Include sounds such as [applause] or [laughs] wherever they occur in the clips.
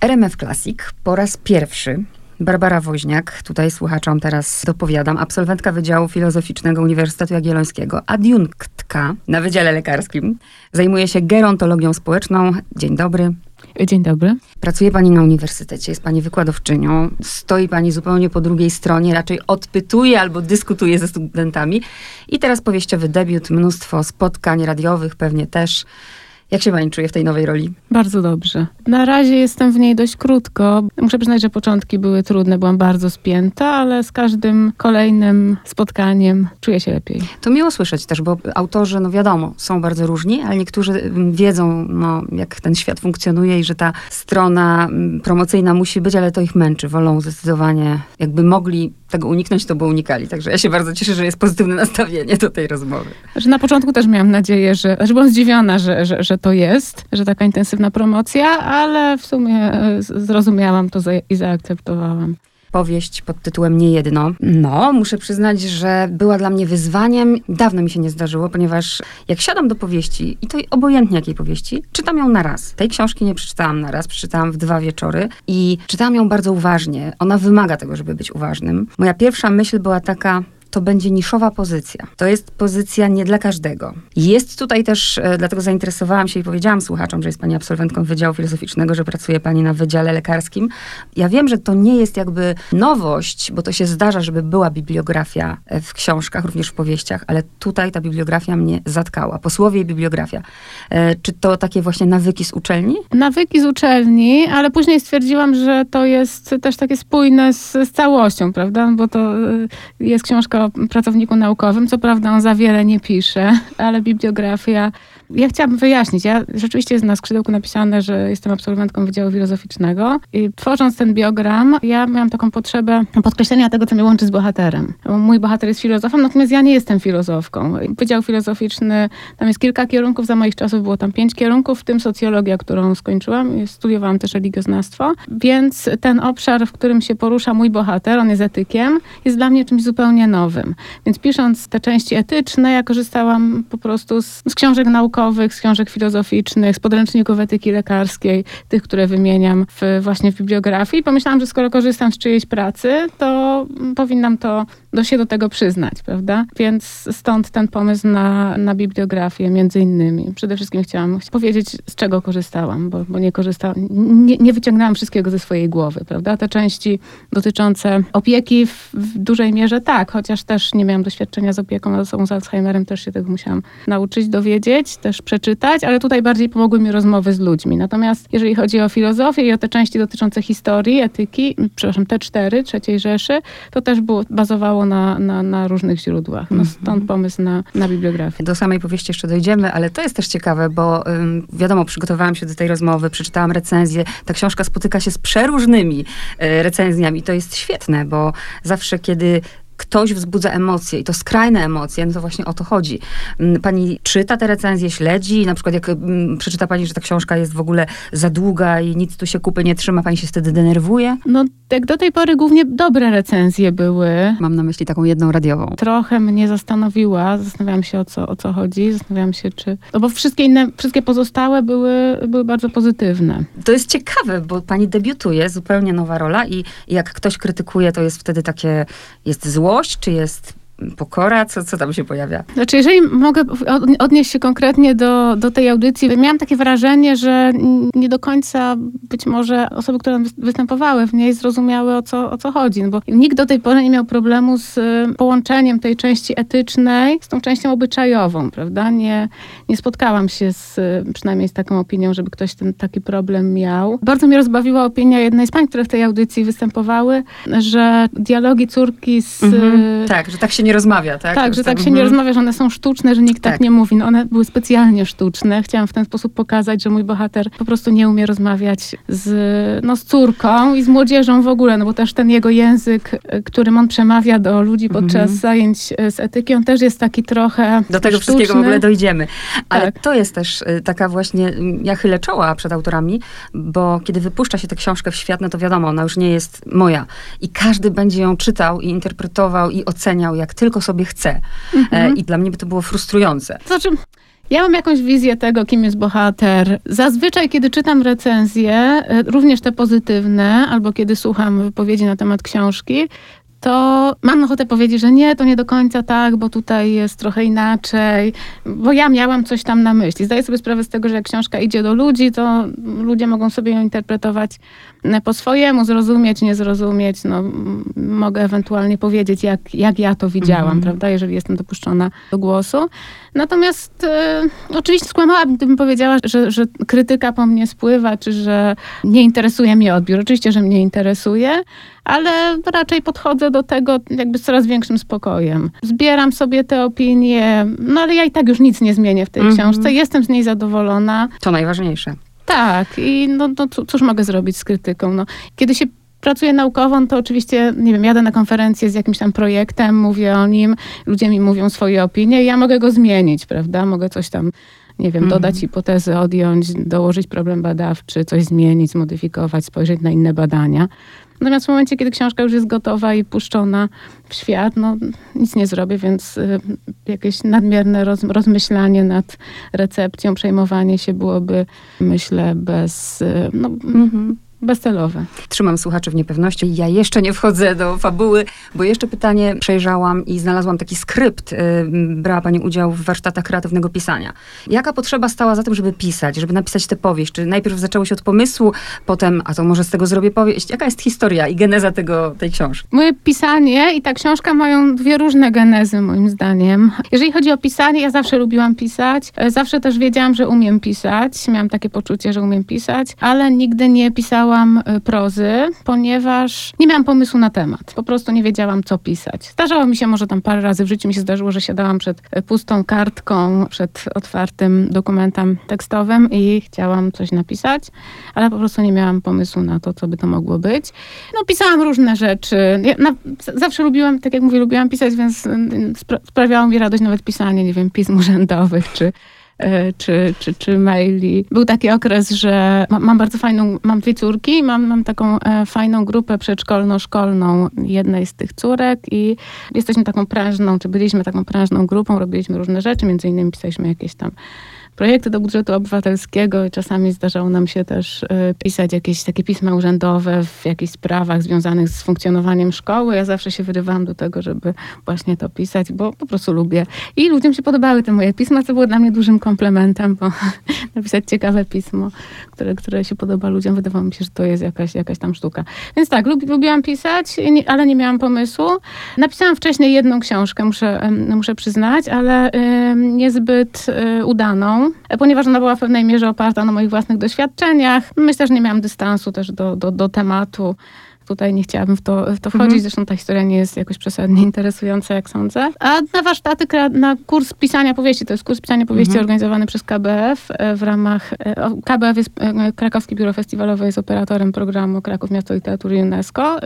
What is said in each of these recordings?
RMF Classic po raz pierwszy Barbara Woźniak, tutaj słuchaczom teraz dopowiadam, absolwentka Wydziału Filozoficznego Uniwersytetu Jagiellońskiego, adiunktka na Wydziale Lekarskim. Zajmuje się gerontologią społeczną. Dzień dobry. Dzień dobry. Pracuje pani na uniwersytecie, jest pani wykładowczynią, stoi pani zupełnie po drugiej stronie, raczej odpytuje albo dyskutuje ze studentami. I teraz powieściowy debiut, mnóstwo spotkań radiowych pewnie też. Jak się pani czuje w tej nowej roli? Bardzo dobrze. Na razie jestem w niej dość krótko. Muszę przyznać, że początki były trudne, byłam bardzo spięta, ale z każdym kolejnym spotkaniem czuję się lepiej. To miło słyszeć też, bo autorzy, no wiadomo, są bardzo różni, ale niektórzy wiedzą, no, jak ten świat funkcjonuje i że ta strona promocyjna musi być, ale to ich męczy. Wolą zdecydowanie, jakby mogli tego uniknąć, to by unikali. Także ja się bardzo cieszę, że jest pozytywne nastawienie do tej rozmowy. Że na początku też miałam nadzieję, że, że byłam zdziwiona, że, że, że to jest, że taka intensywna promocja, ale w sumie e, zrozumiałam to i zaakceptowałam powieść pod tytułem Niejedno. No, muszę przyznać, że była dla mnie wyzwaniem. Dawno mi się nie zdarzyło, ponieważ jak siadam do powieści, i to obojętnie jakiej powieści, czytam ją na raz. Tej książki nie przeczytałam na raz, przeczytałam w dwa wieczory i czytałam ją bardzo uważnie. Ona wymaga tego, żeby być uważnym. Moja pierwsza myśl była taka, to będzie niszowa pozycja. To jest pozycja nie dla każdego. Jest tutaj też, e, dlatego zainteresowałam się i powiedziałam słuchaczom, że jest pani absolwentką Wydziału Filozoficznego, że pracuje pani na Wydziale Lekarskim. Ja wiem, że to nie jest jakby nowość, bo to się zdarza, żeby była bibliografia e, w książkach, również w powieściach, ale tutaj ta bibliografia mnie zatkała. Posłowie i bibliografia. E, czy to takie właśnie nawyki z uczelni? Nawyki z uczelni, ale później stwierdziłam, że to jest też takie spójne z, z całością, prawda? Bo to jest książka pracowniku naukowym. Co prawda on za wiele nie pisze, ale bibliografia ja chciałabym wyjaśnić. Ja rzeczywiście jest na skrzydełku napisane, że jestem absolwentką Wydziału Filozoficznego i tworząc ten biogram, ja miałam taką potrzebę podkreślenia tego, co mnie łączy z bohaterem. Mój bohater jest filozofem, natomiast ja nie jestem filozofką. Wydział Filozoficzny, tam jest kilka kierunków, za moich czasów było tam pięć kierunków, w tym socjologia, którą skończyłam. Studiowałam też religioznawstwo, więc ten obszar, w którym się porusza mój bohater, on jest etykiem, jest dla mnie czymś zupełnie nowym. Więc pisząc te części etyczne, ja korzystałam po prostu z, z książek naukowych, naukowych, z książek filozoficznych, z podręczników etyki lekarskiej, tych, które wymieniam w, właśnie w bibliografii. Pomyślałam, że skoro korzystam z czyjejś pracy, to powinnam to do się do tego przyznać, prawda? Więc stąd ten pomysł na, na bibliografię, między innymi. Przede wszystkim chciałam powiedzieć, z czego korzystałam, bo, bo nie korzystałam, nie, nie wyciągnęłam wszystkiego ze swojej głowy, prawda? Te części dotyczące opieki w, w dużej mierze tak, chociaż też nie miałam doświadczenia z opieką nad osobą z Alzheimerem, też się tego musiałam nauczyć, dowiedzieć, też przeczytać, ale tutaj bardziej pomogły mi rozmowy z ludźmi. Natomiast jeżeli chodzi o filozofię i o te części dotyczące historii, etyki, przepraszam, te cztery, trzeciej Rzeszy, to też było, bazowało na, na, na różnych źródłach. No, stąd mhm. pomysł na, na bibliografię. Do samej powieści jeszcze dojdziemy, ale to jest też ciekawe, bo ym, wiadomo, przygotowałam się do tej rozmowy, przeczytałam recenzję. Ta książka spotyka się z przeróżnymi y, recenzjami. To jest świetne, bo zawsze, kiedy ktoś wzbudza emocje i to skrajne emocje, no to właśnie o to chodzi. Mm, pani czyta te recenzje, śledzi, na przykład jak mm, przeczyta pani, że ta książka jest w ogóle za długa i nic tu się kupy nie trzyma, pani się wtedy denerwuje? No, jak do tej pory głównie dobre recenzje były. Mam na myśli taką jedną radiową. Trochę mnie zastanowiła, zastanawiałam się o co, o co chodzi, zastanawiałam się czy... No bo wszystkie inne, wszystkie pozostałe były, były bardzo pozytywne. To jest ciekawe, bo pani debiutuje, zupełnie nowa rola i, i jak ktoś krytykuje, to jest wtedy takie, jest zło, złość, czy jest pokora? Co, co tam się pojawia? Znaczy, jeżeli mogę odnieść się konkretnie do, do tej audycji, miałam takie wrażenie, że nie do końca być może osoby, które występowały w niej, zrozumiały o co, o co chodzi. Bo nikt do tej pory nie miał problemu z y, połączeniem tej części etycznej z tą częścią obyczajową, prawda? Nie, nie spotkałam się z, y, przynajmniej z taką opinią, żeby ktoś ten taki problem miał. Bardzo mnie rozbawiła opinia jednej z pań, które w tej audycji występowały, że dialogi córki z... Mhm. Tak, że tak się nie nie rozmawia, tak? Tak, że tak się nie rozmawia, że one są sztuczne, że nikt tak, tak nie mówi. No one były specjalnie sztuczne. Chciałam w ten sposób pokazać, że mój bohater po prostu nie umie rozmawiać z, no, z córką i z młodzieżą w ogóle, no bo też ten jego język, którym on przemawia do ludzi podczas mhm. zajęć e, z etyki, on też jest taki trochę Do tego sztuczny. wszystkiego w ogóle dojdziemy. Ale tak. to jest też e, taka właśnie, ja chylę czoła przed autorami, bo kiedy wypuszcza się tę książkę w świat, no to wiadomo, ona już nie jest moja. I każdy będzie ją czytał i interpretował i oceniał jak tylko sobie chce. Mhm. I dla mnie by to było frustrujące. Znaczy, Ja mam jakąś wizję tego, kim jest bohater. Zazwyczaj, kiedy czytam recenzje, e, również te pozytywne, albo kiedy słucham wypowiedzi na temat książki, to mam ochotę powiedzieć, że nie, to nie do końca tak, bo tutaj jest trochę inaczej, bo ja miałam coś tam na myśli. Zdaję sobie sprawę z tego, że jak książka idzie do ludzi, to ludzie mogą sobie ją interpretować e, po swojemu, zrozumieć, nie zrozumieć. No, mogę ewentualnie powiedzieć, jak, jak ja to widziałam, -hmm. prawda, jeżeli jestem dopuszczona do głosu. Natomiast e, oczywiście skłamałabym, gdybym powiedziała, że, że krytyka po mnie spływa, czy że nie interesuje mnie odbiór. Oczywiście, że mnie interesuje, ale raczej podchodzę do tego jakby z coraz większym spokojem. Zbieram sobie te opinie, no ale ja i tak już nic nie zmienię w tej mm -hmm. książce. Jestem z niej zadowolona. To najważniejsze. Tak, i no, no cóż mogę zrobić z krytyką? No, kiedy się pracuję naukowo, no to oczywiście, nie wiem, jadę na konferencję z jakimś tam projektem, mówię o nim, ludzie mi mówią swoje opinie i ja mogę go zmienić, prawda? Mogę coś tam, nie wiem, dodać mm. hipotezy, odjąć, dołożyć problem badawczy, coś zmienić, zmodyfikować, spojrzeć na inne badania. Natomiast w momencie, kiedy książka już jest gotowa i puszczona w świat, no nic nie zrobię, więc y, jakieś nadmierne roz, rozmyślanie nad recepcją, przejmowanie się byłoby, myślę, bez... Y, no, -hmm bezcelowe. Trzymam słuchaczy w niepewności. Ja jeszcze nie wchodzę do fabuły, bo jeszcze pytanie przejrzałam i znalazłam taki skrypt. Y, brała Pani udział w warsztatach kreatywnego pisania. Jaka potrzeba stała za tym, żeby pisać, żeby napisać tę powieść? Czy najpierw zaczęło się od pomysłu, potem, a to może z tego zrobię powieść? Jaka jest historia i geneza tego, tej książki? Moje pisanie i ta książka mają dwie różne genezy, moim zdaniem. Jeżeli chodzi o pisanie, ja zawsze lubiłam pisać. E, zawsze też wiedziałam, że umiem pisać. Miałam takie poczucie, że umiem pisać, ale nigdy nie pisałam pisałam y, prozy, ponieważ nie miałam pomysłu na temat. Po prostu nie wiedziałam, co pisać. Zdarzało mi się, może tam parę razy w życiu mi się zdarzyło, że siadałam przed y, pustą kartką, przed otwartym dokumentem tekstowym i chciałam coś napisać, ale po prostu nie miałam pomysłu na to, co by to mogło być. No, pisałam różne rzeczy. Ja na, zawsze lubiłam, tak jak mówię, lubiłam pisać, więc y, spra sprawiało mi radość nawet pisanie, nie wiem, pism urzędowych, czy czy, czy, czy maili. Był taki okres, że mam, bardzo fajną, mam dwie córki, mam, mam taką e, fajną grupę przedszkolno-szkolną jednej z tych córek i jesteśmy taką prężną, czy byliśmy taką prężną grupą, robiliśmy różne rzeczy, między innymi pisaliśmy jakieś tam projekty do budżetu obywatelskiego i czasami zdarzało nam się też y, pisać jakieś takie pisma urzędowe w jakichś sprawach związanych z funkcjonowaniem szkoły. Ja zawsze się wyrywałam do tego, żeby właśnie to pisać, bo po prostu lubię. I ludziom się podobały te moje pisma, co było dla mnie dużym komplementem, bo [laughs] napisać ciekawe pismo, które, które się podoba ludziom, wydawało mi się, że to jest jakaś, jakaś tam sztuka. Więc tak, lub, lubiłam pisać, ale nie miałam pomysłu. Napisałam wcześniej jedną książkę, muszę, muszę przyznać, ale niezbyt y, udaną ponieważ ona była w pewnej mierze oparta na moich własnych doświadczeniach. Myślę, że nie miałam dystansu też do, do, do tematu tutaj nie chciałabym w to, w to wchodzić, mhm. zresztą ta historia nie jest jakoś przesadnie interesująca, jak sądzę. A na warsztaty, na kurs pisania powieści, to jest kurs pisania powieści mhm. organizowany przez KBF e, w ramach, e, KBF jest, e, Krakowskie Biuro Festiwalowe jest operatorem programu Kraków Miasto Literatury UNESCO.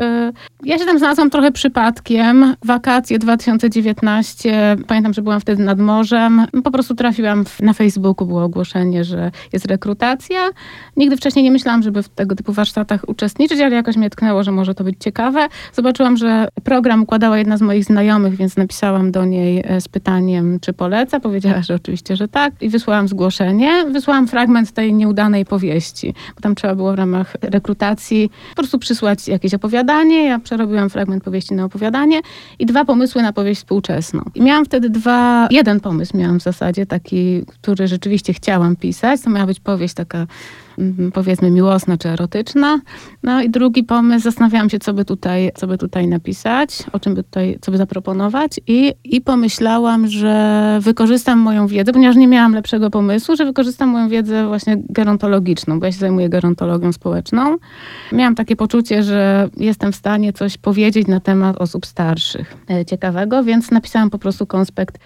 Ja się tam znalazłam trochę przypadkiem. Wakacje 2019, pamiętam, że byłam wtedy nad morzem. Po prostu trafiłam na Facebooku, było ogłoszenie, że jest rekrutacja. Nigdy wcześniej nie myślałam, żeby w tego typu warsztatach uczestniczyć, ale jakoś mnie tknęło, że może to być ciekawe. Zobaczyłam, że program układała jedna z moich znajomych, więc napisałam do niej e, z pytaniem, czy poleca. Powiedziała, że oczywiście, że tak. I wysłałam zgłoszenie. Wysłałam fragment tej nieudanej powieści, bo tam trzeba było w ramach rekrutacji po prostu przysłać jakieś opowiadanie. Ja przerobiłam fragment powieści na opowiadanie i dwa pomysły na powieść współczesną. I miałam wtedy dwa, jeden pomysł miałam w zasadzie, taki, który rzeczywiście chciałam pisać. To miała być powieść taka powiedzmy miłosna czy erotyczna. No i drugi pomysł, zastanawiałam się, co by tutaj, co by tutaj napisać, o czym by tutaj, co by zaproponować i, i pomyślałam, że wykorzystam moją wiedzę, ponieważ nie miałam lepszego pomysłu, że wykorzystam moją wiedzę właśnie gerontologiczną, bo ja się zajmuję gerontologią społeczną. Miałam takie poczucie, że jestem w stanie coś powiedzieć na temat osób starszych e, ciekawego, więc napisałam po prostu konspekt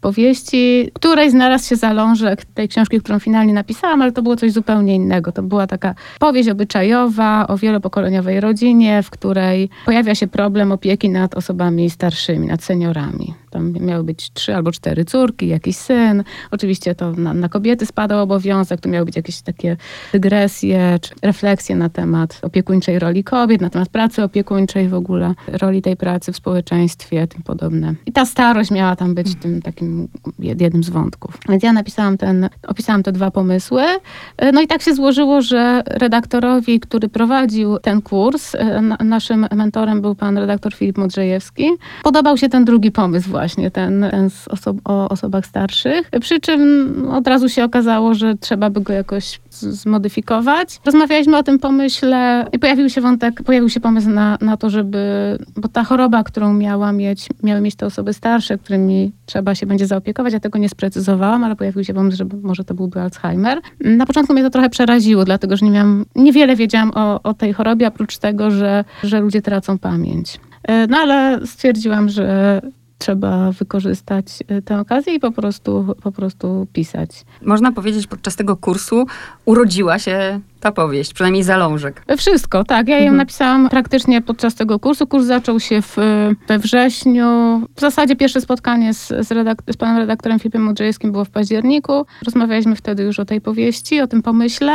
powieści, której znalazł się zalążek tej książki, którą finalnie napisałam, ale to było coś zupełnie innego. To była taka powieść obyczajowa o wielopokoleniowej rodzinie, w której pojawia się problem opieki nad osobami starszymi, nad seniorami. Tam miały być trzy albo cztery córki, jakiś syn. Oczywiście to na, na kobiety spadał obowiązek, tu miały być jakieś takie dygresje, czy refleksje na temat opiekuńczej roli kobiet, na temat pracy opiekuńczej w ogóle, roli tej pracy w społeczeństwie, tym podobne. I ta starość miała tam być tym takim jednym z wątków. Więc ja napisałam ten, opisałam te dwa pomysły. No i tak się złożyło, że redaktorowi, który prowadził ten kurs, e, naszym mentorem był pan redaktor Filip Modrzejewski, podobał się ten drugi pomysł właśnie, ten, ten oso o osobach starszych. Przy czym od razu się okazało, że trzeba by go jakoś zmodyfikować. Rozmawialiśmy o tym pomyśle i pojawił się wątek, pojawił się pomysł na, na to, żeby, bo ta choroba, którą miała mieć, miały mieć te osoby starsze, którymi trzeba się będzie zaopiekować, ja tego nie sprecyzowałam, ale pojawił się pomysł, że może to byłby Alzheimer. Na początku mnie to trochę przeraziło, dlatego że nie miałam, niewiele wiedziałam o, o tej chorobie, oprócz tego, że, że ludzie tracą pamięć. E, no ale stwierdziłam, że trzeba wykorzystać e, tę okazję i po prostu, po prostu pisać. Można powiedzieć, podczas tego kursu urodziła się ta powieść, przynajmniej zalążek. Wszystko, tak. Ja ją mhm. napisałam praktycznie podczas tego kursu. Kurs zaczął się w, we wrześniu. W zasadzie pierwsze spotkanie z, z, z panem redaktorem Filipem Mudrzejewskim było w październiku. Rozmawialiśmy wtedy już o tej powieści, o tym pomyśle.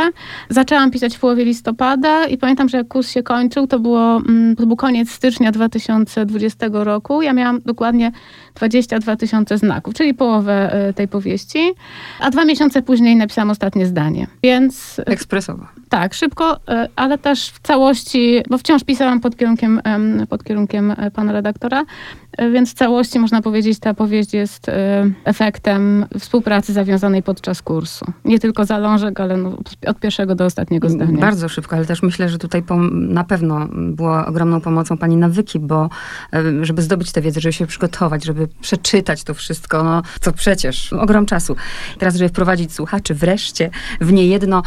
Zaczęłam pisać w połowie listopada i pamiętam, że jak kurs się kończył, to, było, mm, to był koniec stycznia 2020 roku. Ja miałam dokładnie 22 tysiące znaków, czyli połowę e, tej powieści. A dwa miesiące później napisałam ostatnie zdanie. Więc... Ekspresowo. Tak, szybko, e, ale też w całości, bo wciąż pisałam pod kierunkiem, pod kierunkiem e, pana redaktora, e, więc w całości można powiedzieć, ta powieść jest efektem współpracy zawiązanej podczas kursu. Nie tylko zalążek, ale no, od pierwszego do ostatniego zdania. Bardzo szybko, ale też myślę, że tutaj na pewno była ogromną pomocą pani nawyki, bo żeby zdobyć tę wiedzę, żeby się przygotować, żeby przeczytać to wszystko, no to przecież ogrom czasu. Teraz, żeby wprowadzić słuchaczy wreszcie w niejedno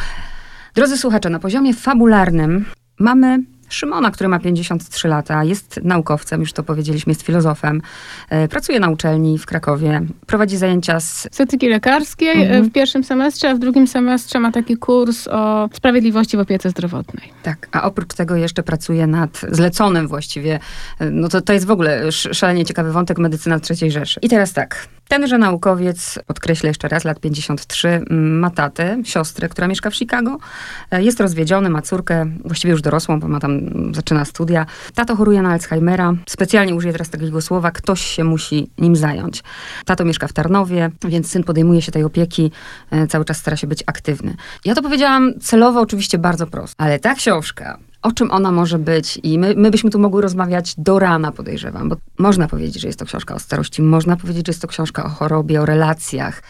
Drodzy słuchacze, na poziomie fabularnym mamy Szymona, który ma 53 lata, jest naukowcem, już to powiedzieliśmy, jest filozofem, e, pracuje na uczelni w Krakowie, prowadzi zajęcia z... Z etyki lekarskiej e, mhm. w pierwszym semestrze, a w drugim semestrze ma taki kurs o sprawiedliwości w opiece zdrowotnej. Tak, a oprócz tego jeszcze pracuje nad zleconym właściwie, e, no to, to jest w ogóle szalenie ciekawy wątek medycyna III Rzeszy. I teraz tak, Tenże naukowiec, podkreślę jeszcze raz, lat 53, ma tatę, siostrę, która mieszka w Chicago. E, jest rozwiedziony, ma córkę, właściwie już dorosłą, bo ma tam, zaczyna studia. Tato choruje na Alzheimera. Specjalnie użyję teraz takiego słowa, ktoś się musi nim zająć. Tato mieszka w Tarnowie, więc syn podejmuje się tej opieki, e, cały czas stara się być aktywny. Ja to powiedziałam celowo, oczywiście bardzo prosto, ale ta książka o czym ona może być i my, my byśmy tu mogły rozmawiać do rana, podejrzewam, bo można powiedzieć, że jest to książka o starości, można powiedzieć, że jest to książka o chorobie, o relacjach.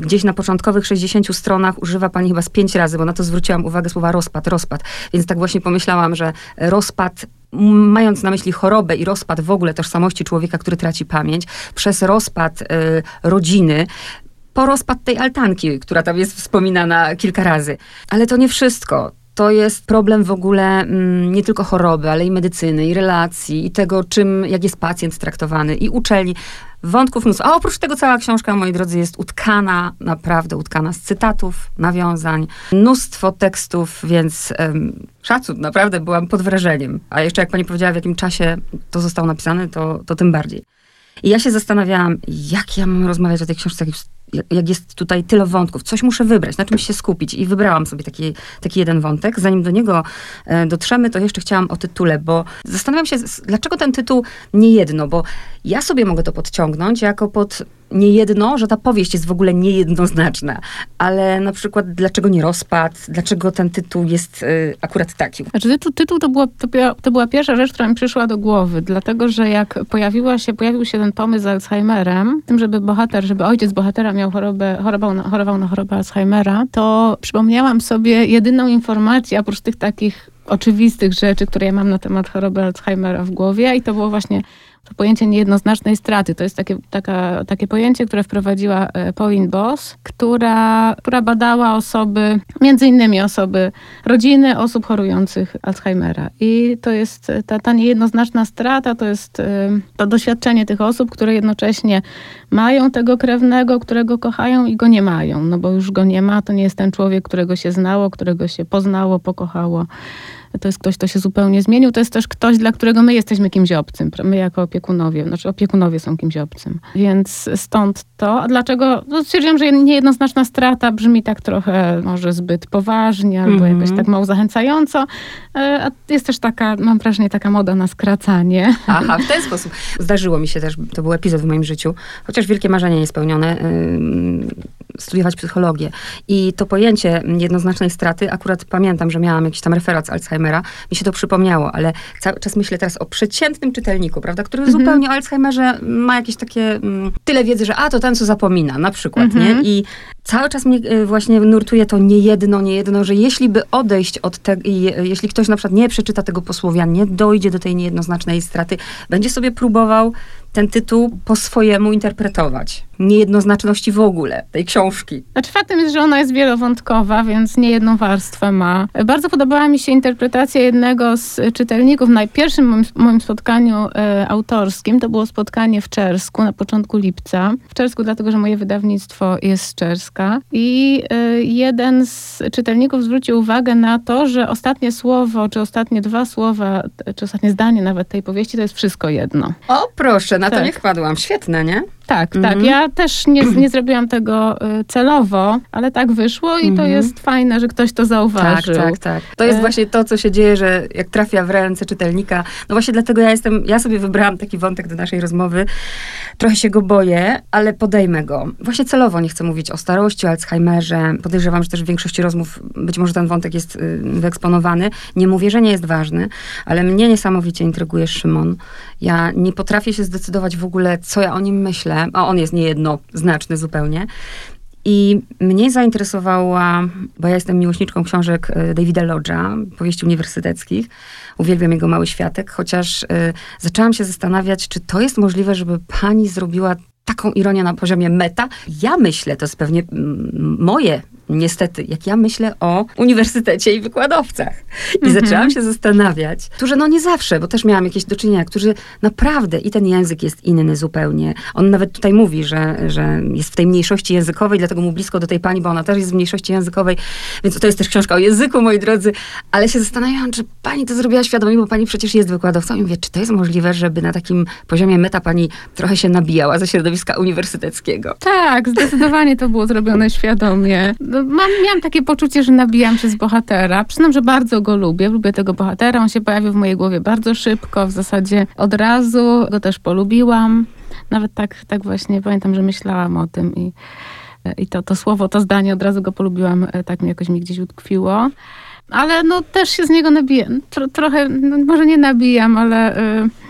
Gdzieś na początkowych 60 stronach używa pani chyba z pięć razy, bo na to zwróciłam uwagę słowa rozpad, rozpad. Więc tak właśnie pomyślałam, że rozpad mając na myśli chorobę i rozpad w ogóle tożsamości człowieka, który traci pamięć, przez rozpad y, rodziny, po rozpad tej altanki, która tam jest wspominana kilka razy. Ale to nie wszystko to jest problem w ogóle mm, nie tylko choroby, ale i medycyny, i relacji, i tego, czym, jak jest pacjent traktowany, i uczelni. Wątków mnóstwo. A oprócz tego cała książka, moi drodzy, jest utkana, naprawdę utkana z cytatów, nawiązań, mnóstwo tekstów, więc um, szacun, naprawdę byłam pod wrażeniem. A jeszcze jak pani powiedziała, w jakim czasie to zostało napisane, to, to tym bardziej. I ja się zastanawiałam, jak ja mam rozmawiać o tej książce, jak jak jest tutaj tyle wątków, coś muszę wybrać, na czymś się skupić. I wybrałam sobie taki, taki jeden wątek. Zanim do niego e, dotrzemy, to jeszcze chciałam o tytule, bo zastanawiam się, dlaczego ten tytuł nie jedno, bo ja sobie mogę to podciągnąć jako pod nie jedno, że ta powieść jest w ogóle niejednoznaczna, ale na przykład dlaczego nie rozpad, dlaczego ten tytuł jest y, akurat taki? Znaczy tytuł, tytuł to, była, to, była, to była pierwsza rzecz, która mi przyszła do głowy, dlatego, że jak pojawiła się, pojawił się ten pomysł z Alzheimerem, tym, żeby bohater, żeby ojciec bohatera miał chorobę, chorował na, chorował na chorobę Alzheimera, to przypomniałam sobie jedyną informację, oprócz tych takich oczywistych rzeczy, które ja mam na temat choroby Alzheimera w głowie i to było właśnie to pojęcie niejednoznacznej straty. To jest takie, taka, takie pojęcie, które wprowadziła e, Pauline Boss, która, która badała osoby, między innymi osoby, rodziny osób chorujących Alzheimera. I to jest e, ta, ta niejednoznaczna strata, to jest e, to doświadczenie tych osób, które jednocześnie mają tego krewnego, którego kochają i go nie mają. No bo już go nie ma, to nie jest ten człowiek, którego się znało, którego się poznało, pokochało to jest ktoś, kto się zupełnie zmienił. To jest też ktoś, dla którego my jesteśmy kimś obcym. My jako opiekunowie, znaczy opiekunowie są kimś obcym. Więc stąd to. A dlaczego? No stwierdziłam, że niejednoznaczna strata brzmi tak trochę może zbyt poważnie albo mm -hmm. jakoś tak mało zachęcająco. E, a jest też taka, mam wrażenie, taka moda na skracanie. Aha, w ten [laughs] sposób. Zdarzyło mi się też, to był epizod w moim życiu, chociaż wielkie marzenie niespełnione, yy, studiować psychologię. I to pojęcie jednoznacznej straty, akurat pamiętam, że miałam jakiś tam referat z Alzheimera, mi się to przypomniało, ale cały czas myślę teraz o przeciętnym czytelniku, prawda, który mhm. zupełnie o Alzheimerze ma jakieś takie, mm, tyle wiedzy, że a, to ten, co zapomina, na przykład, mhm. nie? I cały czas mnie y, właśnie nurtuje to nie jedno, nie jedno, że jeśli by odejść od tego, jeśli ktoś na przykład nie przeczyta tego posłowia, nie dojdzie do tej niejednoznacznej straty, będzie sobie próbował ten tytuł po swojemu interpretować. Niejednoznaczności w ogóle tej książki. Znaczy faktem jest, że ona jest wielowątkowa, więc nie jedną warstwę ma. Bardzo podobała mi się interpretacja jednego z czytelników na pierwszym moim, moim spotkaniu e, autorskim. To było spotkanie w Czersku na początku lipca. W Czersku dlatego, że moje wydawnictwo jest z Czerska. I e, jeden z czytelników zwrócił uwagę na to, że ostatnie słowo, czy ostatnie dwa słowa, czy ostatnie zdanie nawet tej powieści to jest wszystko jedno. O proszę, na tak. to nie wpadłam. Świetne, nie? Tak, tak. mhm. tak. Ja też nie, nie zrobiłam tego y, celowo, ale tak wyszło i to mhm. jest fajne, że ktoś to zauważył. Tak, tak, tak. To jest e... właśnie to, co się dzieje, że jak trafia w ręce czytelnika. No właśnie dlatego ja jestem, ja sobie wybrałam taki wątek do naszej rozmowy. Trochę się go boję, ale podejmę go. Właśnie celowo nie chcę mówić o starości, o Alzheimerze. Podejrzewam, że też w większości rozmów być może ten wątek jest y, wyeksponowany. Nie mówię, że nie jest ważny, ale mnie niesamowicie intryguje Szymon. Ja nie potrafię się zdecydować w ogóle, co ja o nim myślę a on jest niejednoznaczny zupełnie. I mnie zainteresowała, bo ja jestem miłośniczką książek e, Davida Lodge'a, powieści uniwersyteckich. Uwielbiam jego Mały Światek, chociaż y, zaczęłam się zastanawiać, czy to jest możliwe, żeby pani zrobiła taką ironię na poziomie meta. Ja myślę, to jest pewnie moje niestety, jak ja myślę o uniwersytecie i wykładowcach. I mm -hmm. zaczęłam się zastanawiać, którzy no nie zawsze, bo też miałam jakieś do czynienia, którzy naprawdę i ten język jest inny zupełnie. On nawet tutaj mówi, że, że jest w tej mniejszości językowej, dlatego mu blisko do tej pani, bo ona też jest w mniejszości językowej, więc to jest też książka o języku, moi drodzy. Ale się zastanawiałam, czy pani to zrobiła świadomie, bo pani przecież jest wykładowcą i mówię, czy to jest możliwe, żeby na takim poziomie meta pani trochę się nabijała ze środowiska uniwersyteckiego? Tak, zdecydowanie to było zrobione świadomie. No, mam, miałam takie poczucie, że nabijam się z bohatera. Przyznam, że bardzo go lubię. Lubię tego bohatera. On się pojawił w mojej głowie bardzo szybko. W zasadzie od razu go też polubiłam. Nawet tak, tak właśnie pamiętam, że myślałam o tym i, i to, to słowo, to zdanie od razu go polubiłam. E, tak mi jakoś mi gdzieś utkwiło. Ale no też się z niego nabijam. Tro, trochę, no, może nie nabijam, ale... Yy,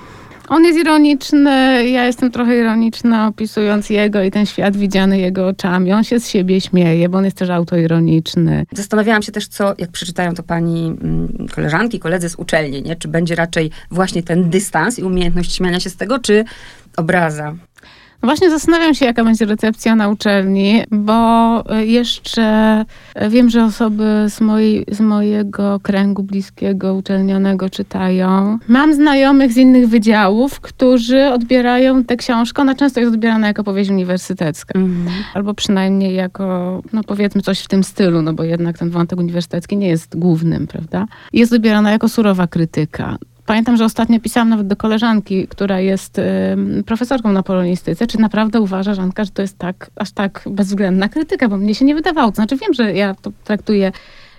on jest ironiczny, ja jestem trochę ironiczna, opisując jego i ten świat widziany jego oczami. On się z siebie śmieje, bo on jest też autoironiczny. Zastanawiałam się też, co, jak przeczytają to pani mm, koleżanki, koledzy z uczelni, nie? czy będzie raczej właśnie ten dystans i umiejętność śmiania się z tego, czy obraza. Właśnie zastanawiam się, jaka będzie recepcja na uczelni, bo jeszcze wiem, że osoby z, mojej, z mojego kręgu bliskiego, uczelnionego czytają. Mam znajomych z innych wydziałów, którzy odbierają tę książkę. Ona często jest odbierana jako powieść uniwersytecka. Mm. Albo przynajmniej jako, no powiedzmy coś w tym stylu, no bo jednak ten wątek uniwersytecki nie jest głównym, prawda? Jest odbierana jako surowa krytyka. Pamiętam, że ostatnio pisałam nawet do koleżanki, która jest profesorką na polonistyce, czy naprawdę uważa Żanka, że to jest tak, aż tak bezwzględna krytyka, bo mnie się nie wydawało. To znaczy wiem, że ja to traktuję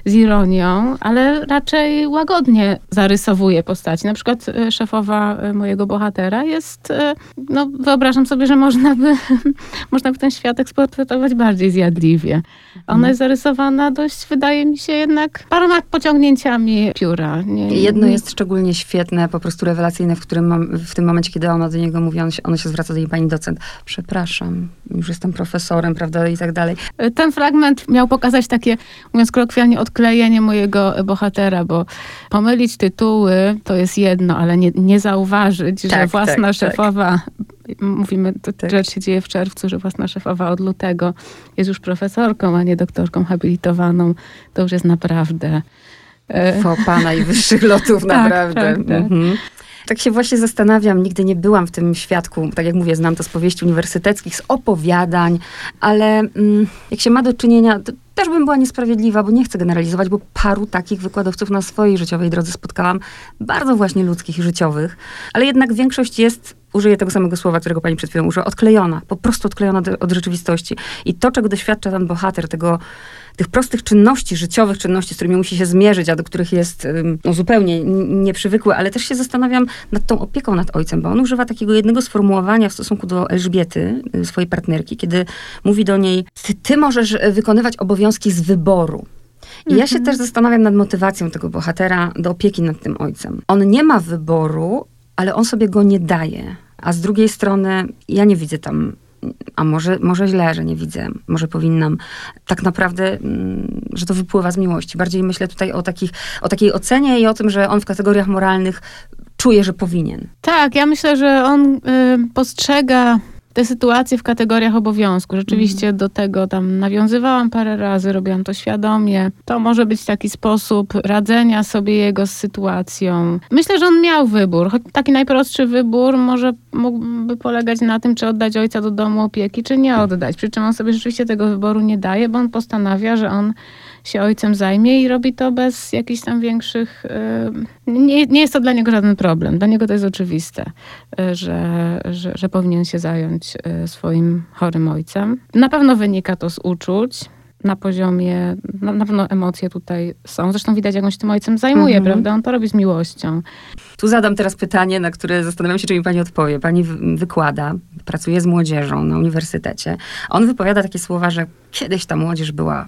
z ironią, ale raczej łagodnie zarysowuje postaci. Na przykład e, szefowa e, mojego bohatera jest, e, no wyobrażam sobie, że można by, [laughs] można by ten świat eksportować bardziej zjadliwie. Ona mhm. jest zarysowana dość, wydaje mi się, jednak paroma pociągnięciami pióra. Nie, Jedno jest szczególnie świetne, po prostu rewelacyjne, w, którym mam, w tym momencie, kiedy ona do niego mówi, on się, ono się zwraca do niej pani docent. Przepraszam, już jestem profesorem, prawda, i tak dalej. Ten fragment miał pokazać takie, mówiąc kolokwialnie, od odklejenie mojego bohatera, bo pomylić tytuły to jest jedno, ale nie, nie zauważyć, tak, że własna tak, tak. szefowa, tak. mówimy, to tak. rzecz się dzieje w czerwcu, że własna szefowa od lutego jest już profesorką, a nie doktorką habilitowaną, to już jest naprawdę... E, Fopa najwyższych lotów, [laughs] tak, naprawdę. Tak, mhm. Tak się właśnie zastanawiam, nigdy nie byłam w tym świadku, tak jak mówię, znam to z powieści uniwersyteckich, z opowiadań, ale mm, jak się ma do czynienia, też bym była niesprawiedliwa, bo nie chcę generalizować, bo paru takich wykładowców na swojej życiowej drodze spotkałam, bardzo właśnie ludzkich i życiowych, ale jednak większość jest, użyję tego samego słowa, którego pani przed chwilą użyła, odklejona, po prostu odklejona od rzeczywistości. I to, czego doświadcza ten bohater, tego tych prostych czynności życiowych, czynności, z którymi musi się zmierzyć, a do których jest no, zupełnie nieprzywykły, ale też się zastanawiam nad tą opieką nad ojcem, bo on używa takiego jednego sformułowania w stosunku do Elżbiety, y, swojej partnerki, kiedy mówi do niej, ty, ty możesz wykonywać obowiązki z wyboru. I ja się mhm. też zastanawiam nad motywacją tego bohatera do opieki nad tym ojcem. On nie ma wyboru, ale on sobie go nie daje. A z drugiej strony, ja nie widzę tam a może, może źle, że nie widzę, może powinnam. Tak naprawdę, mm, że to wypływa z miłości. Bardziej myślę tutaj o, takich, o takiej ocenie i o tym, że on w kategoriach moralnych czuje, że powinien. Tak, ja myślę, że on y, postrzega te sytuacje w kategoriach obowiązku. Rzeczywiście mm. do tego tam nawiązywałam parę razy, robiłam to świadomie. To może być taki sposób radzenia sobie jego z sytuacją. Myślę, że on miał wybór. Choć taki najprostszy wybór może mógłby polegać na tym, czy oddać ojca do domu opieki, czy nie oddać. Przy czym on sobie rzeczywiście tego wyboru nie daje, bo on postanawia, że on się ojcem zajmie i robi to bez jakichś tam większych. Y, nie, nie jest to dla niego żaden problem. Dla niego to jest oczywiste, y, że, że, że powinien się zająć y, swoim chorym ojcem. Na pewno wynika to z uczuć na poziomie, na, na, pewno emocje tutaj są. Zresztą widać, jak on się tym ojcem zajmuje, mhm. prawda? On to robi z miłością. Tu zadam teraz pytanie, na które zastanawiam się, czy mi pani odpowie. Pani wykłada, pracuje z młodzieżą na uniwersytecie. On wypowiada takie słowa, że kiedyś ta młodzież była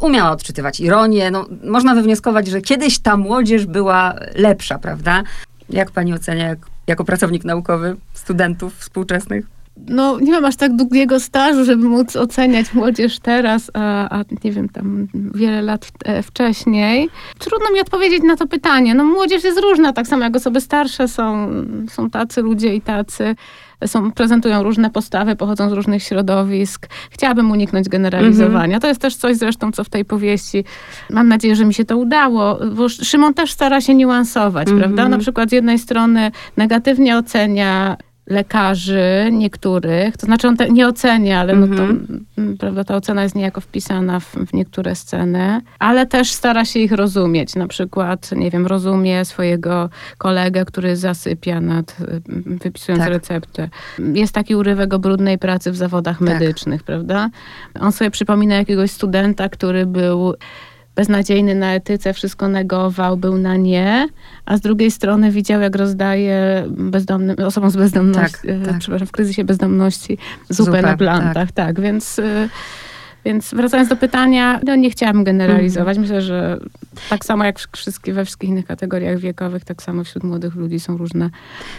umiała odczytywać ironię. No, można wywnioskować, że kiedyś ta młodzież była lepsza, prawda? Jak pani ocenia, jak, jako pracownik naukowy studentów współczesnych? No, nie mam aż tak długiego stażu, żeby móc oceniać młodzież teraz, a, a nie wiem, tam wiele lat e, wcześniej. Trudno mi odpowiedzieć na to pytanie. No, młodzież jest różna, tak samo jak osoby starsze są, są tacy ludzie i tacy są, prezentują różne postawy, pochodzą z różnych środowisk. Chciałabym uniknąć generalizowania. Mm -hmm. To jest też coś zresztą, co w tej powieści, mam nadzieję, że mi się to udało, bo Szymon też stara się niuansować, mm -hmm. prawda? Na przykład z jednej strony negatywnie ocenia lekarzy niektórych, to znaczy on te, nie ocenia, ale no to, mhm. prawda, ta ocena jest niejako wpisana w, w, niektóre sceny, ale też stara się ich rozumieć. Na przykład, nie wiem, rozumie swojego kolegę, który zasypia nad, wypisując tak. receptę. Jest taki urywek o brudnej pracy w zawodach tak. medycznych, prawda? On sobie przypomina jakiegoś studenta, który był beznadziejny na etyce, wszystko negował, był na nie, a z drugiej strony widział, jak rozdaje bezdomnym, osobom z bezdomności, tak, tak. przepraszam, w kryzysie bezdomności zupę, zupę na plantach. Tak, tak więc... Y więc wracając do pytania, no nie chciałabym generalizować. Mhm. Myślę, że tak samo jak wszystkie, we wszystkich innych kategoriach wiekowych, tak samo wśród młodych ludzi są różne,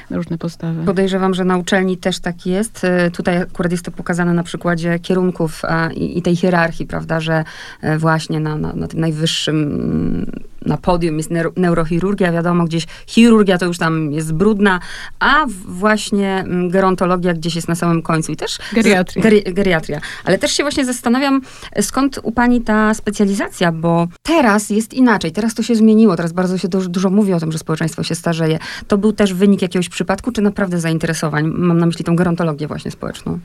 różne postawy. Podejrzewam, że na uczelni też tak jest. E, tutaj akurat jest to pokazane na przykładzie kierunków i, i tej hierarchii, prawda, że e, właśnie na, na, na tym najwyższym na podium jest neurochirurgia, wiadomo, gdzieś chirurgia to już tam jest brudna, a właśnie mm, gerontologia gdzieś jest na samym końcu i też... Geriatria. Geri, geriatria. Ale też się właśnie zastanawiam, skąd u pani ta specjalizacja, bo teraz jest inaczej, teraz to się zmieniło, teraz bardzo się dużo, dużo mówi o tym, że społeczeństwo się starzeje. To był też wynik jakiegoś przypadku, czy naprawdę zainteresowań? Mam na myśli tą gerontologię właśnie społeczną.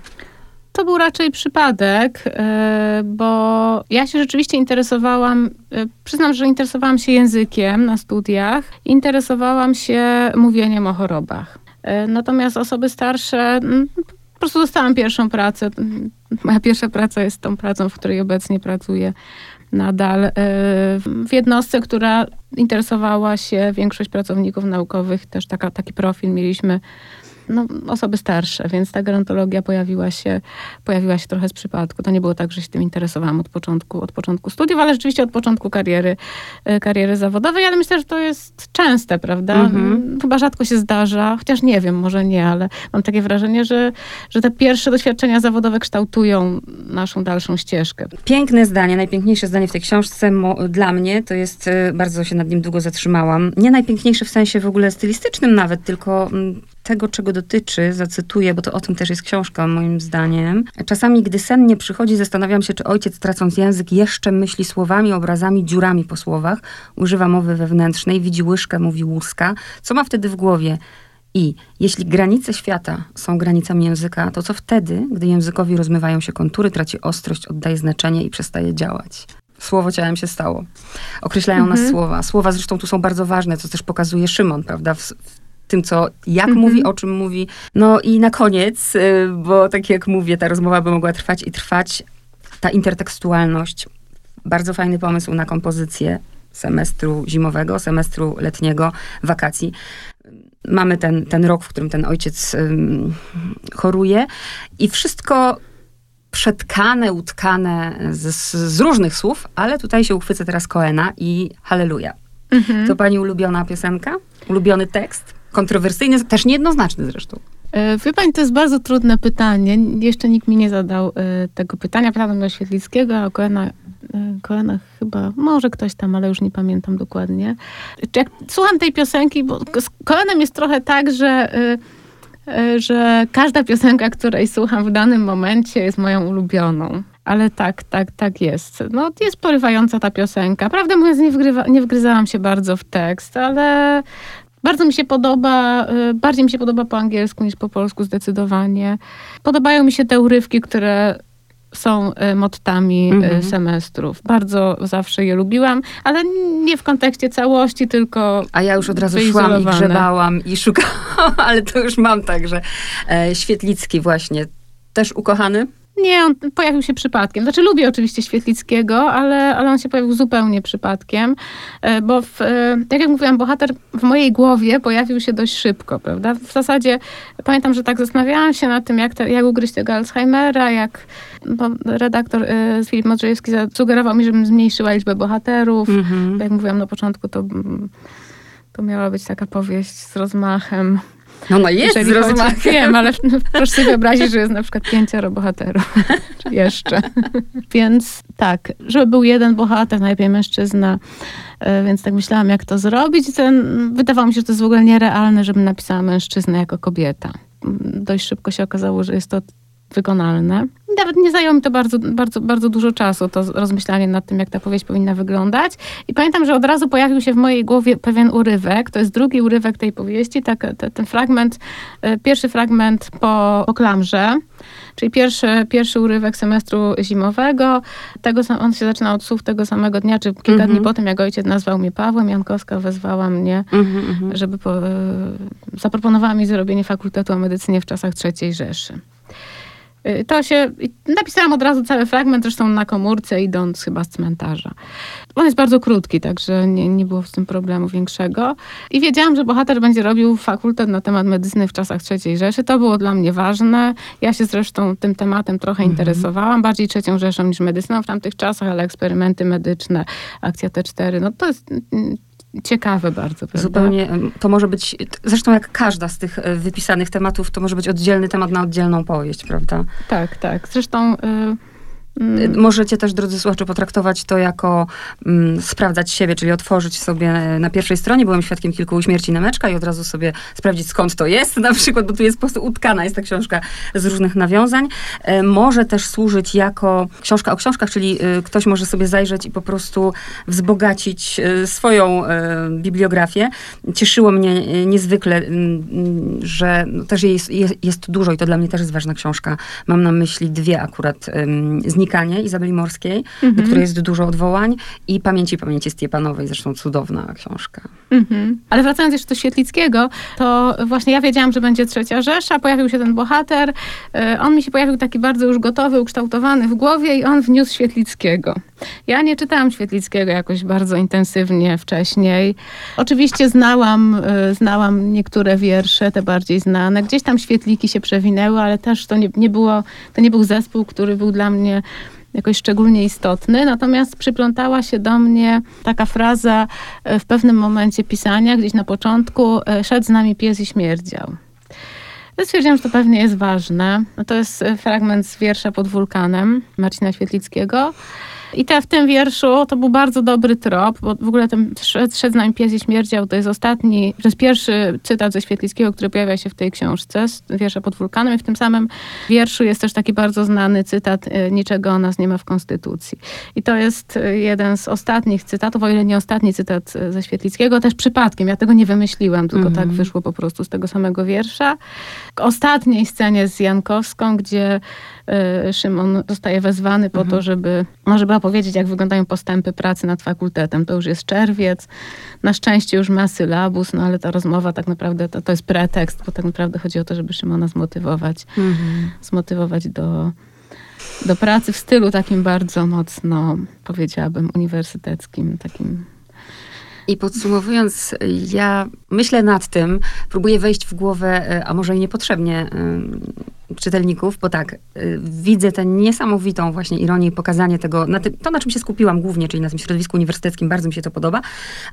To był raczej przypadek, e, bo ja się rzeczywiście interesowałam, e, przyznam, że interesowałam się językiem na studiach, interesowałam się mówieniem o chorobach. E, natomiast osoby starsze, mm, po prostu dostałam pierwszą pracę. Moja pierwsza praca jest tą pracą, w której obecnie pracuję nadal w jednostce, która interesowała się większość pracowników naukowych, też taka, taki profil mieliśmy no, osoby starsze, więc ta gerontologia pojawiła się, pojawiła się trochę z przypadku. To nie było tak, że się tym interesowałam od początku, od początku studiów, ale rzeczywiście od początku kariery, e, kariery zawodowej, ale myślę, że to jest częste, prawda? Mhm. Chyba rzadko się zdarza, chociaż nie wiem, może nie, ale mam takie wrażenie, że, że te pierwsze doświadczenia zawodowe kształtują naszą dalszą ścieżkę. Piękne zdanie, najpiękniejsze zdanie w tej książce dla mnie, to jest, e, bardzo się nad nim długo zatrzymałam. Nie najpiękniejsze w sensie w ogóle stylistycznym nawet, tylko tego, czego dotyczy, zacytuję, bo to o tym też jest książka, moim zdaniem. Czasami, gdy sen nie przychodzi, zastanawiam się, czy ojciec, tracąc język, jeszcze myśli słowami, obrazami, dziurami po słowach, używa mowy wewnętrznej, widzi łyżkę, mówi łuska. Co ma wtedy w głowie? I jeśli granice świata są granicami języka, to co wtedy, gdy językowi rozmywają się kontury, traci ostrość, oddaje znaczenie i przestaje działać? Słowo ciałem się stało. Określają nas Mhm. słowa. Słowa zresztą tu są bardzo ważne, co też pokazuje Szymon, prawda? W, w tym, co, jak Mhm. mówi, o czym mówi. No i na koniec, y, bo tak jak mówię, ta rozmowa by mogła trwać i trwać, ta intertekstualność. Bardzo fajny pomysł na kompozycję semestru zimowego, semestru letniego, wakacji. Mamy ten, ten rok, w którym ten ojciec ym, choruje i wszystko przetkane, utkane z, z różnych słów, ale tutaj się uchwycę teraz Koena i Halleluja. Mhm. To pani ulubiona piosenka? Ulubiony tekst? Kontrowersyjny, też niejednoznaczny zresztą. E, Wie pani, to jest bardzo trudne pytanie. Jeszcze nikt mi nie zadał e, tego pytania. Pytałem do Świetlickiego, a o Koena, e, Koena chyba, może ktoś tam, ale już nie pamiętam dokładnie. Jak słucham tej piosenki, bo z Koenem jest trochę tak, że, e, że każda piosenka, której słucham w danym momencie jest moją ulubioną. Ale tak, tak, tak jest. No, jest porywająca ta piosenka. Prawdę mówiąc, nie, wgrywa, nie wgryzałam się bardzo w tekst, ale bardzo mi się podoba, y, bardziej mi się podoba po angielsku niż po polsku zdecydowanie. Podobają mi się te urywki, które są y, mottami y, Mhm. semestrów. Bardzo zawsze je lubiłam, ale nie w kontekście całości, tylko A ja już od razu szłam i grzebałam i szukałam, [laughs] ale to już mam także. E, Świetlicki właśnie, też ukochany? Nie, on pojawił się przypadkiem. Znaczy lubię oczywiście Świetlickiego, ale, ale on się pojawił zupełnie przypadkiem, e, bo w, e, tak jak mówiłam, bohater w mojej głowie pojawił się dość szybko, prawda? W zasadzie pamiętam, że tak zastanawiałam się nad tym, jak, te, jak ugryźć tego Alzheimera, jak bo redaktor e, Filip Modrzejewski zasugerował mi, żebym zmniejszyła liczbę bohaterów. Mhm. Jak mówiłam na początku, to, mm, to miała być taka powieść z rozmachem. No, no jest z Jeżeli chodzi- rozmachem. Wiem, ale proszę sobie wyobrazić, że jest na przykład pięcioro bohaterów. [laughs] Czy jeszcze. Więc tak, żeby był jeden bohater, najlepiej mężczyzna. E, Więc tak myślałam, jak to zrobić. I Ten, wydawało mi się, że to jest w ogóle nierealne, żebym napisała mężczyznę jako kobieta. Mm, Dość szybko się okazało, że jest to wykonalne. Nawet nie zajęło mi to bardzo, bardzo, bardzo dużo czasu, to rozmyślanie nad tym, jak ta powieść powinna wyglądać. I pamiętam, że od razu pojawił się w mojej głowie pewien urywek. To jest drugi urywek tej powieści, tak, te, ten fragment, e, pierwszy fragment po, po klamrze, czyli pierwszy, pierwszy urywek semestru zimowego. Tego, on się zaczyna od słów tego samego dnia, czy kilka Mhm. dni po tym, jak ojciec nazwał mnie Pawłem, Jankowska wezwała mnie Mhm, mhm. żeby po, e, zaproponowała mi zrobienie fakultetu o medycynie w czasach III Rzeszy. E, To się, napisałam od razu cały fragment, zresztą na komórce, idąc chyba z cmentarza. On jest bardzo krótki, także nie, nie było z tym problemu większego. I wiedziałam, że bohater będzie robił fakultet na temat medycyny w czasach III Rzeszy. To było dla mnie ważne. Ja się zresztą tym tematem trochę interesowałam, bardziej III Rzeszą niż medycyną w tamtych czasach, ale eksperymenty medyczne, akcja T4, no to jest mm, ciekawe bardzo, prawda? Zupełnie, to może być, zresztą jak każda z tych e, wypisanych tematów, to może być oddzielny temat na oddzielną powieść, prawda? Tak, tak. Zresztą. y, Możecie też, drodzy słuchacze, potraktować to jako mm, sprawdzać siebie, czyli otworzyć sobie e, na pierwszej stronie. Byłem świadkiem kilku śmierci Nemeczka i od razu sobie sprawdzić, skąd to jest, [laughs] na przykład, bo tu jest po prostu utkana, jest ta książka z różnych nawiązań. E, Może też służyć jako książka o książkach, czyli e, ktoś może sobie zajrzeć i po prostu wzbogacić e, swoją e, bibliografię. Cieszyło mnie niezwykle, mm, mm, że no, też jest, jest, jest dużo i to dla mnie też jest ważna książka. Mam na myśli dwie akurat. em, Znikanie Izabeli Morskiej, do Mhm. której jest dużo odwołań i Pamięci Pamięci Stiepanowej, zresztą cudowna książka. mhm. Ale wracając jeszcze do Świetlickiego, to właśnie ja wiedziałam, że będzie trzecia Rzesza, pojawił się ten bohater. y, On mi się pojawił taki bardzo już gotowy, ukształtowany w głowie i on wniósł Świetlickiego. Ja nie czytałam Świetlickiego jakoś bardzo intensywnie wcześniej. Oczywiście znałam, y, znałam niektóre wiersze, te bardziej znane. Gdzieś tam Świetliki się przewinęły, ale też to nie, nie, było, to nie był zespół, który był dla mnie jakoś szczególnie istotny. Natomiast przyplątała się do mnie taka fraza e, w pewnym momencie pisania, gdzieś na początku, e, szedł z nami pies i śmierdział. Ja Stwierdziłam, że to pewnie jest ważne. No to jest e, fragment z wiersza pod wulkanem Marcina Świetlickiego. I te, w tym wierszu to był bardzo dobry trop, bo w ogóle ten szedł, z nami pies i śmierdział, to jest ostatni, to jest pierwszy cytat ze Świetlickiego, który pojawia się w tej książce, wiersze pod wulkanem i w tym samym wierszu jest też taki bardzo znany cytat y, niczego o nas nie ma w Konstytucji. I to jest y, jeden z ostatnich cytatów, o ile nie ostatni cytat y, ze Świetlickiego, też przypadkiem, ja tego nie wymyśliłam, tylko -hmm. tak wyszło po prostu z tego samego wiersza. K ostatniej scenie z Jankowską, gdzie Szymon zostaje wezwany po -hmm. to, mhm. żeby, no, żeby opowiedzieć, jak wyglądają postępy pracy nad fakultetem. To już jest czerwiec, na szczęście już ma sylabus, no ale ta rozmowa tak naprawdę to, to jest pretekst, bo tak naprawdę chodzi o to, żeby Szymona zmotywować, -hmm. zmotywować do, do pracy w stylu takim bardzo mocno, powiedziałabym, uniwersyteckim, takim i podsumowując, ja myślę nad tym, próbuję wejść w głowę, e, a może i niepotrzebnie, czytelników, bo tak, y, widzę tę niesamowitą właśnie ironię i pokazanie tego, na to na czym się skupiłam głównie, czyli na tym środowisku uniwersyteckim, bardzo mi się to podoba,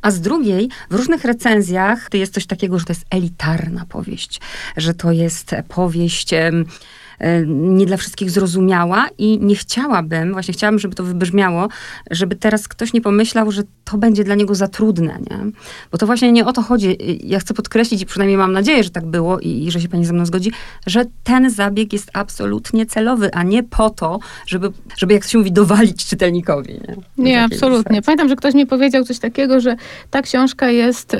a z drugiej, w różnych recenzjach jest coś takiego, że to jest elitarna powieść, że to jest powieść... Y, E, nie dla wszystkich zrozumiała i nie chciałabym, właśnie chciałabym, żeby to wybrzmiało, żeby teraz ktoś nie pomyślał, że to będzie dla niego za trudne, nie? Bo to właśnie nie o to chodzi. Ja chcę podkreślić i przynajmniej mam nadzieję, że tak było i, i że się pani ze mną zgodzi, że ten zabieg jest absolutnie celowy, a nie po to, żeby, żeby jak się mówi, dowalić czytelnikowi. Nie, nie absolutnie. Pamiętam, że ktoś mi powiedział coś takiego, że ta książka jest y,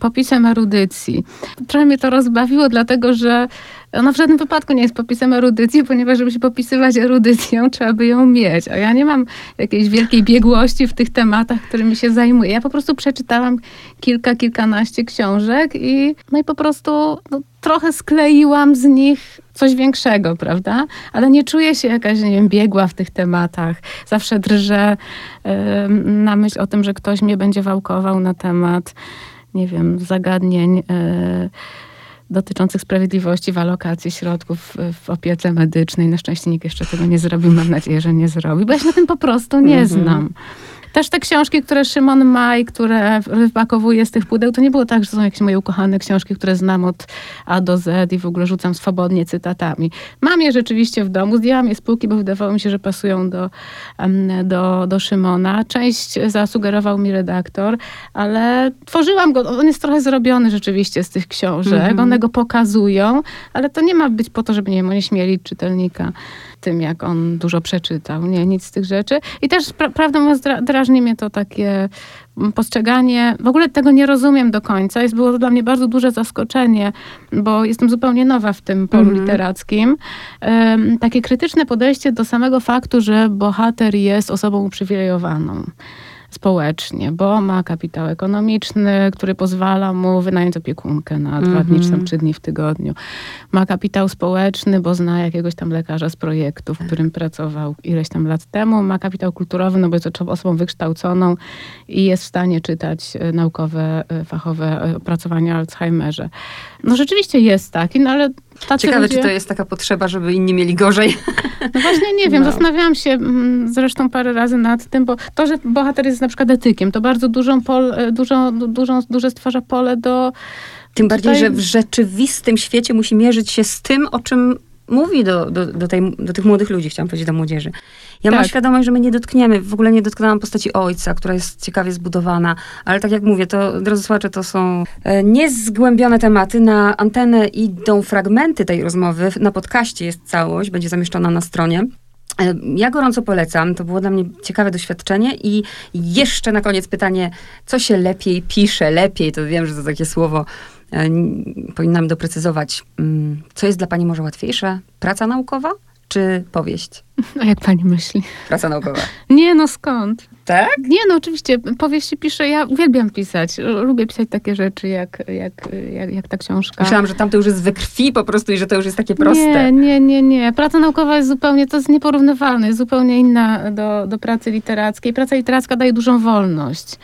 popisem erudycji. Trochę mnie to rozbawiło, dlatego że ona w żadnym wypadku nie jest popisem erudycji, ponieważ żeby się popisywać erudycją, trzeba by ją mieć. A ja nie mam jakiejś wielkiej biegłości w tych tematach, którymi się zajmuję. Ja po prostu przeczytałam kilka, kilkanaście książek i, no i po prostu no, trochę skleiłam z nich coś większego, prawda? Ale nie czuję się jakaś, nie wiem, biegła w tych tematach. Zawsze drżę yy, na myśl o tym, że ktoś mnie będzie wałkował na temat, nie wiem, zagadnień. Yy, dotyczących sprawiedliwości w alokacji środków w opiece medycznej. Na szczęście nikt jeszcze tego nie zrobił. Mam nadzieję, że nie zrobi, bo ja się na tym po prostu nie mhm. znam. Też te książki, które Szymon ma i które wypakowuje z tych pudeł, to nie było tak, że są jakieś moje ukochane książki, które znam od A do Z i w ogóle rzucam swobodnie cytatami. Mam je rzeczywiście w domu, zdjęłam je z półki, bo wydawało mi się, że pasują do, do, do Szymona. Część zasugerował mi redaktor, ale tworzyłam go, on jest trochę zrobiony rzeczywiście z tych książek, mm -hmm. one go pokazują, ale to nie ma być po to, żeby nie wiem, nie śmieli czytelnika tym, jak on dużo przeczytał. Nie, nic z tych rzeczy. I też, pra prawdę mówiąc, dra drażni mnie to takie mm, postrzeganie, w ogóle tego nie rozumiem do końca. Jest, było to dla mnie bardzo duże zaskoczenie, bo jestem zupełnie nowa w tym polu mm literackim. Um, takie krytyczne podejście do samego faktu, że bohater jest osobą uprzywilejowaną społecznie, bo ma kapitał ekonomiczny, który pozwala mu wynająć opiekunkę na mm -hmm. dwa dni czy tam mhm. trzy dni w tygodniu. Ma kapitał społeczny, bo zna jakiegoś tam lekarza z projektu, w którym pracował ileś tam lat temu. Ma kapitał kulturowy, no bo jest osobą wykształconą i jest w stanie czytać e, naukowe, e, fachowe e, opracowania o Alzheimerze. No rzeczywiście jest taki, no ale Ciekawe, ludzie... czy to jest taka potrzeba, żeby inni mieli gorzej. No właśnie nie wiem, no. zastanawiałam się mm, zresztą parę razy nad tym, bo to, że bohater jest na przykład etykiem, to bardzo dużą pol, e, dużą, dużą, duże stwarza pole do... Tym bardziej, że w rzeczywistym świecie musi mierzyć się z tym, o czym mówi do, do, do, tej, do tych młodych ludzi, chciałam powiedzieć, do młodzieży. Ja tak. mam świadomość, że my nie dotkniemy, w ogóle nie dotknęłam postaci ojca, która jest ciekawie zbudowana, ale tak jak mówię, to, drodzy słuchacze, to są e, niezgłębione tematy. Na antenę idą fragmenty tej rozmowy, na podcaście jest całość, będzie zamieszczona na stronie. E, ja gorąco polecam, to było dla mnie ciekawe doświadczenie i jeszcze na koniec pytanie, co się lepiej pisze, lepiej, to wiem, że to takie słowo e, powinnam doprecyzować. Mm, co jest dla pani może łatwiejsze? Praca naukowa czy powieść? A [laughs] jak pani myśli? Praca naukowa. Nie, no skąd? Tak? Nie, no oczywiście. Powieści piszę, ja uwielbiam pisać. Lubię pisać takie rzeczy, jak, jak, jak, jak ta książka. Myślałam, że tam to już jest we krwi po prostu i że to już jest takie proste. Nie, nie, nie, nie. Praca naukowa jest zupełnie, to jest nieporównywalne, jest zupełnie inna do, do pracy literackiej. Praca literacka daje dużą wolność.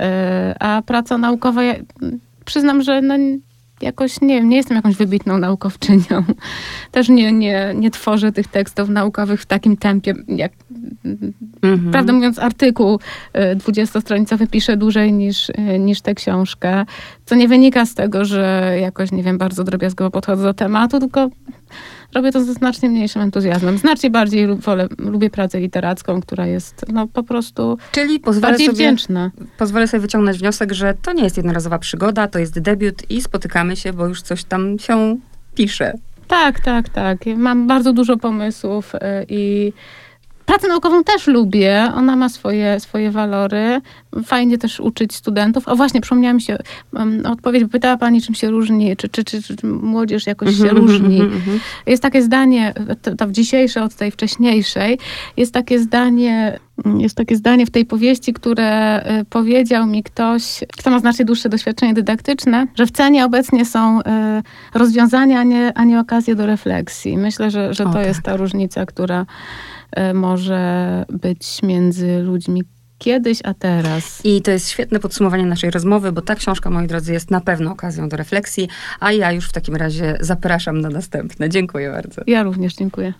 E, a praca naukowa, ja przyznam, że no, jakoś nie nie jestem jakąś wybitną naukowczynią. [laughs] Też nie, nie, nie tworzę tych tekstów naukowych w takim tempie, jak mhm. prawdę mówiąc, artykuł 20-stronicowy y, piszę dłużej niż, y, niż tę książkę. Co nie wynika z tego, że jakoś, nie wiem, bardzo drobiazgowo podchodzę do tematu, tylko robię to ze znacznie mniejszym entuzjazmem. Znacznie bardziej wolę, lubię pracę literacką, która jest no po prostu Czyli pozwolę bardziej sobie, wdzięczna. pozwolę sobie wyciągnąć wniosek, że to nie jest jednorazowa przygoda, to jest debiut i spotykamy się, bo już coś tam się pisze. Tak, tak, tak. Mam bardzo dużo pomysłów y, i pracę naukową też lubię. Ona ma swoje, swoje walory. Fajnie też uczyć studentów. O właśnie, przypomniała mi się um, odpowiedź, pytała pani, czym się różni, czy, czy, czy, czy młodzież jakoś się różni. Mhm, mhm. Jest takie zdanie, to, to dzisiejsze od tej wcześniejszej, jest takie zdanie, jest takie zdanie w tej powieści, które y, powiedział mi ktoś, kto ma znacznie dłuższe doświadczenie dydaktyczne, że w cenie obecnie są y, rozwiązania, a nie, a nie okazje do refleksji. Myślę, że, że O, to jest tak. ta różnica, która może być między ludźmi kiedyś, a teraz. I to jest świetne podsumowanie naszej rozmowy, bo ta książka, moi drodzy, jest na pewno okazją do refleksji, a ja już w takim razie zapraszam na następne. Dziękuję bardzo. Ja również dziękuję.